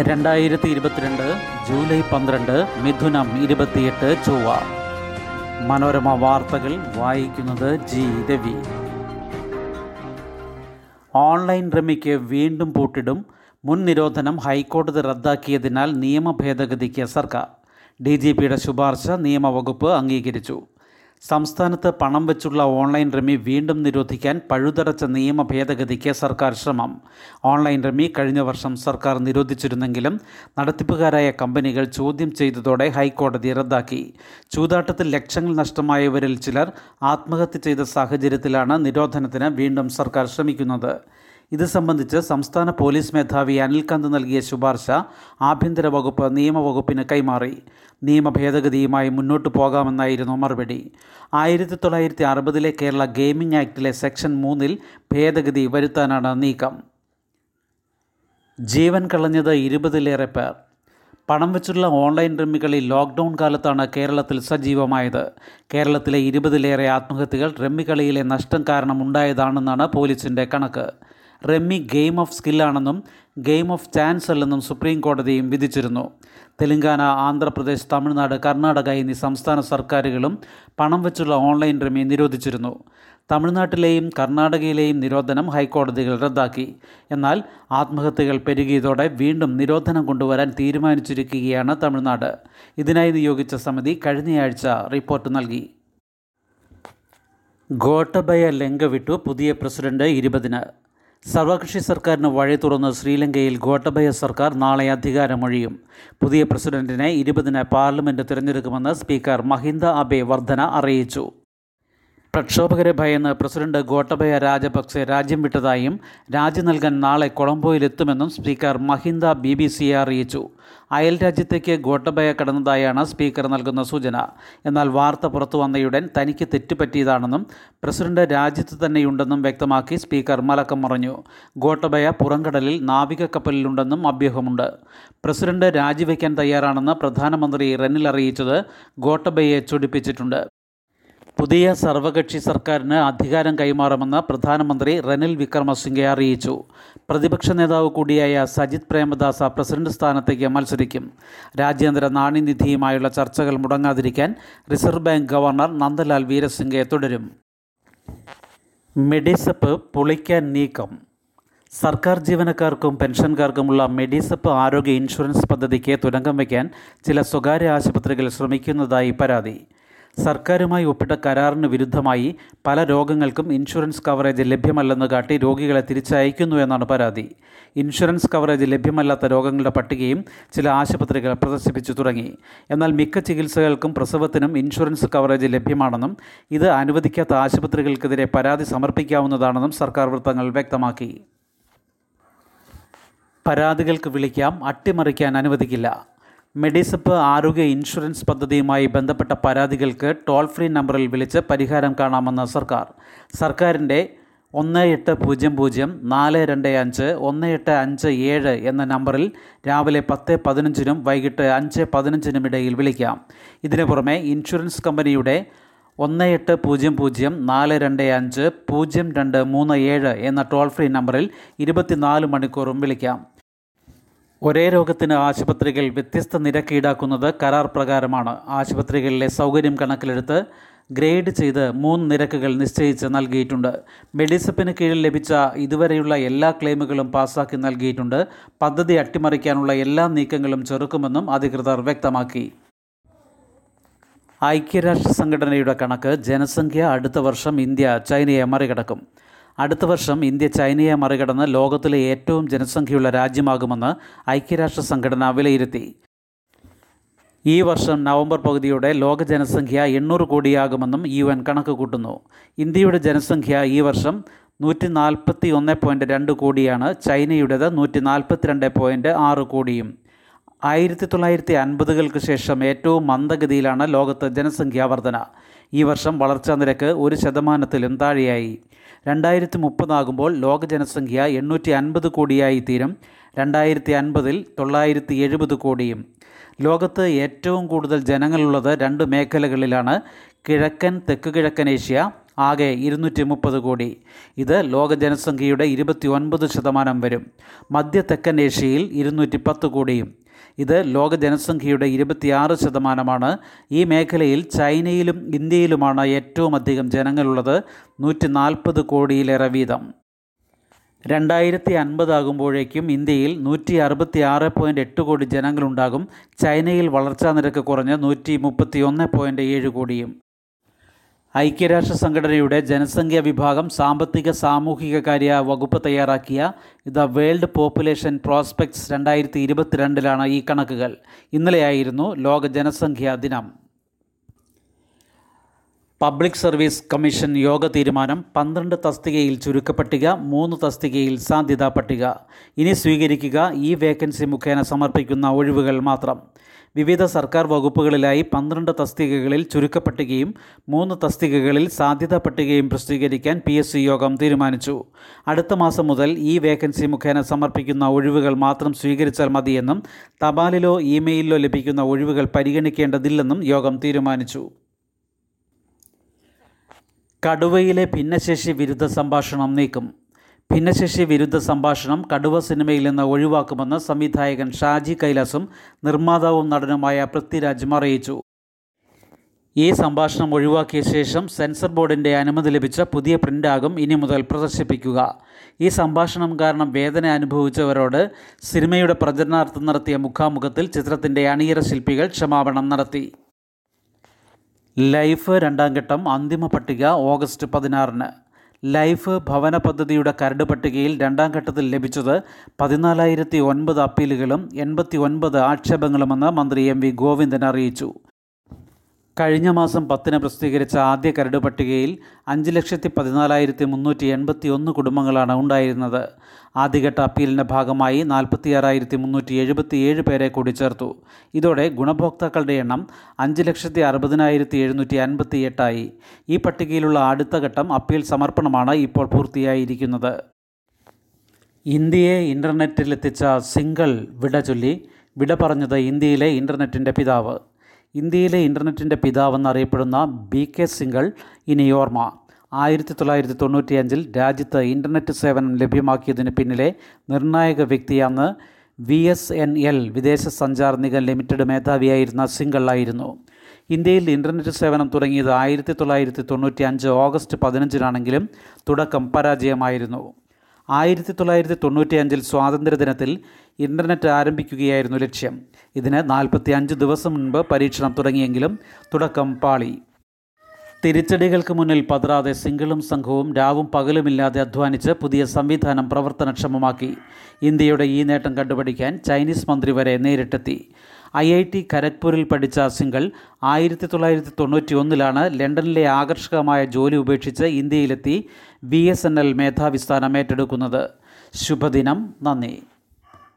രണ്ടായിരത്തി ഇരുപത്തിരണ്ട് ജൂലൈ പന്ത്രണ്ട് മിഥുനം ഇരുപത്തിയെട്ട് ചൊവ്വ. മനോരമ വാർത്തകൾ വായിക്കുന്നത് ജി രവി. ഓൺലൈൻ റമിക്ക് വീണ്ടും പൂട്ടിടും. മുൻ നിരോധനം ഹൈക്കോടതി റദ്ദാക്കിയതിനാൽ നിയമ ഭേദഗതിക്ക് സർക്കാർ. ഡി ജി പിയുടെ ശുപാർശ നിയമവകുപ്പ് അംഗീകരിച്ചു. സംസ്ഥാനത്ത് പണം വെച്ചുള്ള ഓൺലൈൻ റമി വീണ്ടും നിരോധിക്കാൻ പഴുതടച്ച നിയമ ഭേദഗതിക്ക് സർക്കാർ ശ്രമം. ഓൺലൈൻ റമി കഴിഞ്ഞ വർഷം സർക്കാർ നിരോധിച്ചിരുന്നെങ്കിലും നടത്തിപ്പുകാരായ കമ്പനികൾ ചോദ്യം ചെയ്തതോടെ ഹൈക്കോടതി റദ്ദാക്കി. ചൂതാട്ടത്തിൽ ലക്ഷങ്ങൾ നഷ്ടമായവരിൽ ചിലർ ആത്മഹത്യ ചെയ്ത സാഹചര്യത്തിലാണ് നിരോധനത്തിന് വീണ്ടും സർക്കാർ ശ്രമിക്കുന്നത്. ഇത് സംബന്ധിച്ച് സംസ്ഥാന പോലീസ് മേധാവി അനിൽകാന്ത് നൽകിയ ശുപാർശ ആഭ്യന്തര വകുപ്പ് നിയമവകുപ്പിന് കൈമാറി. നിയമ ഭേദഗതിയുമായി മുന്നോട്ട് പോകാമെന്നായിരുന്നു മറുപടി. ആയിരത്തി തൊള്ളായിരത്തി അറുപതിലെ കേരള ഗെയിമിംഗ് ആക്ടിലെ സെക്ഷൻ മൂന്നിൽ ഭേദഗതി വരുത്താനാണ് നീക്കം. ജീവൻ കളഞ്ഞത് ഇരുപതിലേറെ പേർ. പണം വെച്ചുള്ള ഓൺലൈൻ റമ്മികളിൽ ലോക്ക്ഡൗൺ കാലത്താണ് കേരളത്തിൽ സജീവമായത്. കേരളത്തിലെ ഇരുപതിലേറെ ആത്മഹത്യകൾ റമ്മികളിയിലെ നഷ്ടം കാരണം ഉണ്ടായതാണെന്നാണ് പോലീസിന്റെ കണക്ക്. റമ്മി ഗെയിം ഓഫ് സ്കില്ലാണെന്നും ഗെയിം ഓഫ് ചാൻസ് അല്ലെന്നും സുപ്രീം കോടതിയും വിധിച്ചിരുന്നു. തെലങ്കാന ആന്ധ്രാപ്രദേശ് തമിഴ്നാട് കർണാടക എന്നീ സംസ്ഥാന സർക്കാരുകളും പണം വെച്ചുള്ള ഓൺലൈൻ റമ്മി നിരോധിച്ചിരുന്നു. തമിഴ്നാട്ടിലെയും കർണാടകയിലെയും നിരോധനം ഹൈക്കോടതികൾ റദ്ദാക്കി. എന്നാൽ ആത്മഹത്യകൾ പെരുകിയതോടെ വീണ്ടും നിരോധനം കൊണ്ടുവരാൻ തീരുമാനിച്ചിരിക്കുകയാണ് തമിഴ്നാട്. ഇതിനായി നിയോഗിച്ച സമിതി കഴിഞ്ഞയാഴ്ച റിപ്പോർട്ട് നൽകി. ഗോട്ടബയ ലങ്ക വിട്ടു പുതിയ പ്രസിഡന്റ് ഇരുപതിന്. സർവകക്ഷി സർക്കാരിന് വഴി തുറന്ന് ശ്രീലങ്കയിൽ ഗോട്ടബയ സർക്കാർ നാളെ അധികാരമൊഴിയും. പുതിയ പ്രസിഡന്റിനെ ഇരുപതിന് പാർലമെന്റ് തിരഞ്ഞെടുക്കുമെന്ന് സ്പീക്കർ മഹിന്ദ അബെ വർദ്ധന അറിയിച്ചു. പ്രക്ഷോഭകരെ ഭയന്ന് പ്രസിഡന്റ് ഗോട്ടബയ രാജപക്സെ രാജ്യം വിട്ടതായും രാജി നൽകാൻ നാളെ കൊളംബോയിലെത്തുമെന്നും സ്പീക്കർ മഹിന്ദ ബി ബി സിയെ അറിയിച്ചു. അയൽ രാജ്യത്തേക്ക് ഗോട്ടബയ കടന്നതായാണ് സ്പീക്കർ നൽകുന്ന സൂചന. എന്നാൽ വാർത്ത പുറത്തു വന്നയുടൻ തനിക്ക് തെറ്റുപറ്റിയതാണെന്നും പ്രസിഡന്റ് രാജ്യത്ത് തന്നെയുണ്ടെന്നും വ്യക്തമാക്കി സ്പീക്കർ മലക്കം മറഞ്ഞു. ഗോട്ടബയ പുറംകടലിൽ നാവിക കപ്പലിലുണ്ടെന്നും അഭ്യൂഹമുണ്ട്. പ്രസിഡന്റ് രാജിവെക്കാൻ തയ്യാറാണെന്ന് പ്രധാനമന്ത്രി റെനിൽ അറിയിച്ചത് ഗോട്ടബയെ ചൊടിപ്പിച്ചിട്ടുണ്ട്. പുതിയ സർവകക്ഷി സർക്കാരിന് അധികാരം കൈമാറുമെന്ന് പ്രധാനമന്ത്രി റനിൽ വിക്രമസിംഗെ അറിയിച്ചു. പ്രതിപക്ഷ നേതാവ് കൂടിയായ സജിത് പ്രേമദാസ പ്രസിഡന്റ് സ്ഥാനത്തേക്ക് മത്സരിക്കും. രാജ്യാന്തര നാണ്യനിധിയുമായുള്ള ചർച്ചകൾ മുടങ്ങാതിരിക്കാൻ reserve bank governor Nandalal Weerasinghe തുടരും. മെഡിസപ്പ് പൊളിക്കാൻ നീക്കം. സർക്കാർ ജീവനക്കാർക്കും പെൻഷൻകാർക്കുമുള്ള മെഡിസപ്പ് ആരോഗ്യ ഇൻഷുറൻസ് പദ്ധതിക്ക് തുടക്കം വയ്ക്കാൻ ചില സ്വകാര്യ ആശുപത്രികൾ ശ്രമിക്കുന്നതായി പരാതി. സർക്കാരുമായി ഒപ്പിട്ട കരാറിന് വിരുദ്ധമായി പല രോഗങ്ങൾക്കും ഇൻഷുറൻസ് കവറേജ് ലഭ്യമല്ലെന്ന് കാട്ടി രോഗികളെ തിരിച്ചയക്കുന്നു എന്നാണ് പരാതി. ഇൻഷുറൻസ് കവറേജ് ലഭ്യമല്ലാത്ത രോഗങ്ങളുടെ പട്ടികയും ചില ആശുപത്രികൾ പ്രദർശിപ്പിച്ചു തുടങ്ങി. എന്നാൽ മിക്ക ചികിത്സകൾക്കും പ്രസവത്തിനും ഇൻഷുറൻസ് കവറേജ് ലഭ്യമാണെന്നും ഇത് അനുവദിക്കാത്ത ആശുപത്രികൾക്കെതിരെ പരാതി സമർപ്പിക്കാവുന്നതാണെന്നും സർക്കാർ വൃത്തങ്ങൾ വ്യക്തമാക്കി. പരാതികൾക്ക് വിളിക്കാം അട്ടിമറിക്കാൻ അനുവദിക്കില്ല. മെഡിസപ്പ് ആരോഗ്യ ഇൻഷുറൻസ് പദ്ധതിയുമായി ബന്ധപ്പെട്ട പരാതികൾക്ക് ടോൾ ഫ്രീ നമ്പറിൽ വിളിച്ച് പരിഹാരം കാണാമെന്ന് സർക്കാർ. സർക്കാരിന്റെ ഒന്ന് എട്ട് പൂജ്യം പൂജ്യം നാല് രണ്ട് അഞ്ച് ഒന്ന് എട്ട് അഞ്ച് ഏഴ് എന്ന നമ്പറിൽ രാവിലെ പത്ത് പതിനഞ്ചിനും വൈകിട്ട് അഞ്ച് പതിനഞ്ചിനും ഇടയിൽ വിളിക്കാം. ഇതിനു പുറമെ ഇൻഷുറൻസ് കമ്പനിയുടെ ഒന്ന് എട്ട് പൂജ്യം പൂജ്യം നാല് രണ്ട് അഞ്ച് പൂജ്യം രണ്ട് മൂന്ന് ഏഴ് എന്ന ടോൾ ഫ്രീ നമ്പറിൽ ഇരുപത്തിനാല് മണിക്കൂറും വിളിക്കാം. ഒരേ രോഗത്തിന് ആശുപത്രികൾ വ്യത്യസ്ത നിരക്ക് ഈടാക്കുന്നത് കരാർ പ്രകാരമാണ്. ആശുപത്രികളിലെ സൗകര്യം കണക്കിലെടുത്ത് ഗ്രേഡ് ചെയ്ത് മൂന്ന് നിരക്കുകൾ നിശ്ചയിച്ച് നൽകിയിട്ടുണ്ട്. മെഡിസപ്പിന് കീഴിൽ ലഭിച്ച ഇതുവരെയുള്ള എല്ലാ ക്ലെയിമുകളും പാസാക്കി നൽകിയിട്ടുണ്ട്. പദ്ധതി അട്ടിമറിക്കാനുള്ള എല്ലാ നീക്കങ്ങളും ചെറുക്കുമെന്നും അധികൃതർ വ്യക്തമാക്കി. ഐക്യരാഷ്ട്ര സംഘടനയുടെ കണക്ക് ജനസംഖ്യ അടുത്ത വർഷം ഇന്ത്യ ചൈനയെ മറികടക്കും. അടുത്ത വർഷം ഇന്ത്യ ചൈനയെ മറികടന്ന് ലോകത്തിലെ ഏറ്റവും ജനസംഖ്യയുള്ള രാജ്യമാകുമെന്ന് ഐക്യരാഷ്ട്ര സംഘടന വിലയിരുത്തി. ഈ വർഷം നവംബർ പകുതിയോടെ ലോക ജനസംഖ്യ എണ്ണൂറ് കോടിയാകുമെന്നും യു എൻ കണക്ക് കൂട്ടുന്നു. ഇന്ത്യയുടെ ജനസംഖ്യ ഈ വർഷം നൂറ്റി നാൽപ്പത്തി ഒന്ന് പോയിന്റ് രണ്ട് കോടിയാണ്. ചൈനയുടേത് നൂറ്റി നാൽപ്പത്തിരണ്ട് പോയിന്റ് ആറ് കോടിയും. ആയിരത്തി തൊള്ളായിരത്തി അൻപതുകൾക്ക് ശേഷം ഏറ്റവും മന്ദഗതിയിലാണ് ലോകത്ത് ജനസംഖ്യാ വർധന ഈ വർഷം വളർച്ചാ നിരക്ക് ഒരു ശതമാനത്തിലും താഴെയായി. രണ്ടായിരത്തി മുപ്പതാകുമ്പോൾ ലോക ജനസംഖ്യ എണ്ണൂറ്റി അൻപത് കോടിയായി തീരും. രണ്ടായിരത്തി അൻപതിൽ തൊള്ളായിരത്തി എഴുപത് കോടിയും. ലോകത്ത് ഏറ്റവും കൂടുതൽ ജനങ്ങളുള്ളത് രണ്ട് മേഖലകളിലാണ്. കിഴക്കൻ തെക്ക് കിഴക്കൻ ഏഷ്യ ആകെ ഇരുന്നൂറ്റി മുപ്പത് കോടി. ഇത് ലോക ജനസംഖ്യയുടെ ഇരുപത്തി ഒൻപത് ശതമാനം വരും. മധ്യ തെക്കൻ ഏഷ്യയിൽ ഇരുന്നൂറ്റി പത്ത് കോടിയും. ഇത് ലോക ജനസംഖ്യയുടെ ഇരുപത്തിയാറ് ശതമാനമാണ്. ഈ മേഖലയിൽ ചൈനയിലും ഇന്ത്യയിലുമാണ് ഏറ്റവും അധികം ജനങ്ങളുള്ളത്. നൂറ്റി നാൽപ്പത് കോടിയിലേറെ വീതം. രണ്ടായിരത്തി അൻപതാകുമ്പോഴേക്കും ഇന്ത്യയിൽ നൂറ്റി അറുപത്തി ആറ് പോയിന്റ് എട്ട് കോടി ജനങ്ങളുണ്ടാകും. ചൈനയിൽ വളർച്ചാ നിരക്ക് കുറഞ്ഞ് നൂറ്റി മുപ്പത്തി ഒന്ന് പോയിന്റ് ഏഴ് കോടിയും. ഐക്യരാഷ്ട്ര സംഘടനയുടെ ജനസംഖ്യാ വിഭാഗം സാമ്പത്തിക സാമൂഹിക കാര്യ വകുപ്പ് തയ്യാറാക്കിയ ദ വേൾഡ് പോപ്പുലേഷൻ പ്രോസ്പെക്ട്സ് രണ്ടായിരത്തി ഇരുപത്തിരണ്ടിലാണ് ഈ കണക്കുകൾ. ഇന്നലെയായിരുന്നു ലോക ജനസംഖ്യാ ദിനം. പബ്ലിക് സർവീസ് കമ്മീഷൻ യോഗ തീരുമാനം പന്ത്രണ്ട് തസ്തികയിൽ ചുരുക്കപ്പട്ടിക മൂന്ന് തസ്തികയിൽ സാധ്യതാ പട്ടിക. ഇനി സ്വീകരിക്കുക ഈ വേക്കൻസി മുഖേന സമർപ്പിക്കുന്ന ഒഴിവുകൾ മാത്രം. വിവിധ സർക്കാർ വകുപ്പുകളിലായി പന്ത്രണ്ട് തസ്തികകളിൽ ചുരുക്കപ്പട്ടികയും മൂന്ന് തസ്തികകളിൽ സാധ്യതാ പട്ടികയും പ്രസിദ്ധീകരിക്കാൻ പി എസ് സി യോഗം തീരുമാനിച്ചു. അടുത്ത മാസം മുതൽ ഈ വേക്കൻസി മുഖേന സമർപ്പിക്കുന്ന ഒഴിവുകൾ മാത്രം സ്വീകരിച്ചാൽ മതിയെന്നും തപാലിലോ ഇമെയിലിലോ ലഭിക്കുന്ന ഒഴിവുകൾ പരിഗണിക്കേണ്ടതില്ലെന്നും യോഗം തീരുമാനിച്ചു. കടുവയിലെ ഭിന്നശേഷി വിരുദ്ധ സംഭാഷണം നീക്കും. ഭിന്നശേഷി വിരുദ്ധ സംഭാഷണം കടുവ സിനിമയിൽ നിന്ന് ഒഴിവാക്കുമെന്ന് സംവിധായകൻ ഷാജി കൈലാസും നിർമ്മാതാവും നടനുമായ പൃഥ്വിരാജും അറിയിച്ചു. ഈ സംഭാഷണം ഒഴിവാക്കിയ ശേഷം സെൻസർ ബോർഡിന്റെ അനുമതി ലഭിച്ച പുതിയ പ്രിന്റാകും ഇനി മുതൽ പ്രദർശിപ്പിക്കുക. ഈ സംഭാഷണം കാരണം വേദന അനുഭവിച്ചവരോട് സിനിമയുടെ പ്രചരണാർത്ഥം നടത്തിയ മുഖാമുഖത്തിൽ ചിത്രത്തിന്റെ അണിയറ ശില്പികൾ ക്ഷമാപണം നടത്തി. ലൈഫ് രണ്ടാം ഘട്ടം അന്തിമ പട്ടിക ഓഗസ്റ്റ് പതിനാറിന്. ലൈഫ് ഭവന പദ്ധതിയുടെ കരട് പട്ടികയിൽ രണ്ടാം ഘട്ടത്തിൽ ലഭിച്ചത് പതിനാലായിരത്തി ഒൻപത് അപ്പീലുകളും എൺപത്തി ഒൻപത് ആക്ഷേപങ്ങളുമെന്ന് മന്ത്രി എം വി ഗോവിന്ദൻ അറിയിച്ചു. കഴിഞ്ഞ മാസം പത്തിന് പ്രസിദ്ധീകരിച്ച ആദ്യ കരട് പട്ടികയിൽ അഞ്ച് ലക്ഷത്തി പതിനാലായിരത്തി മുന്നൂറ്റി എൺപത്തി ഒന്ന് കുടുംബങ്ങളാണ് ഉണ്ടായിരുന്നത്. ആദ്യഘട്ട അപ്പീലിന്റെ ഭാഗമായി നാൽപ്പത്തിയാറായിരത്തി മുന്നൂറ്റി എഴുപത്തി ഏഴ് പേരെ കൂടി ചേർത്തു ഇതോടെ ഗുണഭോക്താക്കളുടെ എണ്ണം അഞ്ച് ലക്ഷത്തി അറുപതിനായിരത്തി എഴുന്നൂറ്റി അൻപത്തി എട്ടായി ഈ പട്ടികയിലുള്ള അടുത്ത ഘട്ടം അപ്പീൽ സമർപ്പണമാണ് ഇപ്പോൾ പൂർത്തിയായിരിക്കുന്നത്. ഇന്ത്യയെ ഇന്റർനെറ്റിലെത്തിച്ച സിംഗിൾ വിട ചൊല്ലി വിട പറഞ്ഞത് ഇന്ത്യയിലെ ഇന്റർനെറ്റിന്റെ പിതാവ്. ഇന്ത്യയിലെ ഇന്റർനെറ്റിന്റെ പിതാവെന്നറിയപ്പെടുന്ന ബി കെ സിംഗൾ ഇനി ഓർമ്മ. ആയിരത്തി തൊള്ളായിരത്തി തൊണ്ണൂറ്റിയഞ്ചിൽ രാജ്യത്ത് ഇന്റർനെറ്റ് സേവനം ലഭ്യമാക്കിയതിന് പിന്നിലെ നിർണായക വ്യക്തിയാന്ന് V S N L Videsh Sanchar Nigam limited മേധാവിയായിരുന്ന സിംഗളായിരുന്നു ഇന്ത്യയിൽ ഇന്റർനെറ്റ് സേവനം തുടങ്ങിയത് ആയിരത്തി തൊള്ളായിരത്തി തൊണ്ണൂറ്റി അഞ്ച് ഓഗസ്റ്റ് പതിനഞ്ചിനാണെങ്കിലും തുടക്കം പരാജയമായിരുന്നു. ആയിരത്തി തൊള്ളായിരത്തി തൊണ്ണൂറ്റി അഞ്ചിൽ സ്വാതന്ത്ര്യദിനത്തിൽ ഇന്റർനെറ്റ് ആരംഭിക്കുകയായിരുന്നു ലക്ഷ്യം. ഇതിന് നാൽപ്പത്തി അഞ്ച് ദിവസം മുൻപ് പരീക്ഷണം തുടങ്ങിയെങ്കിലും തുടക്കം പാളി. തിരിച്ചടികൾക്ക് മുന്നിൽ പതറാതെ സിംഗിളും സംഘവും രാവും പകലുമില്ലാതെ അധ്വാനിച്ച് പുതിയ സംവിധാനം പ്രവർത്തനക്ഷമമാക്കി. ഇന്ത്യയുടെ ഈ നേട്ടം കണ്ടുപിടിക്കാൻ ചൈനീസ് മന്ത്രി വരെ നേരിട്ടെത്തി. ഐ ഐ ടി ഖരഗ്പൂരിൽ പഠിച്ച സിംഗൾ ആയിരത്തി തൊള്ളായിരത്തി തൊണ്ണൂറ്റി ഒന്നിലാണ് ലണ്ടനിലെ ആകർഷകമായ ജോലി ഉപേക്ഷിച്ച് ഇന്ത്യയിലെത്തി ബി എസ് എൻ എൽ മേധാവി സ്ഥാനം ഏറ്റെടുക്കുന്നത്. ശുഭദിനം. നന്ദി.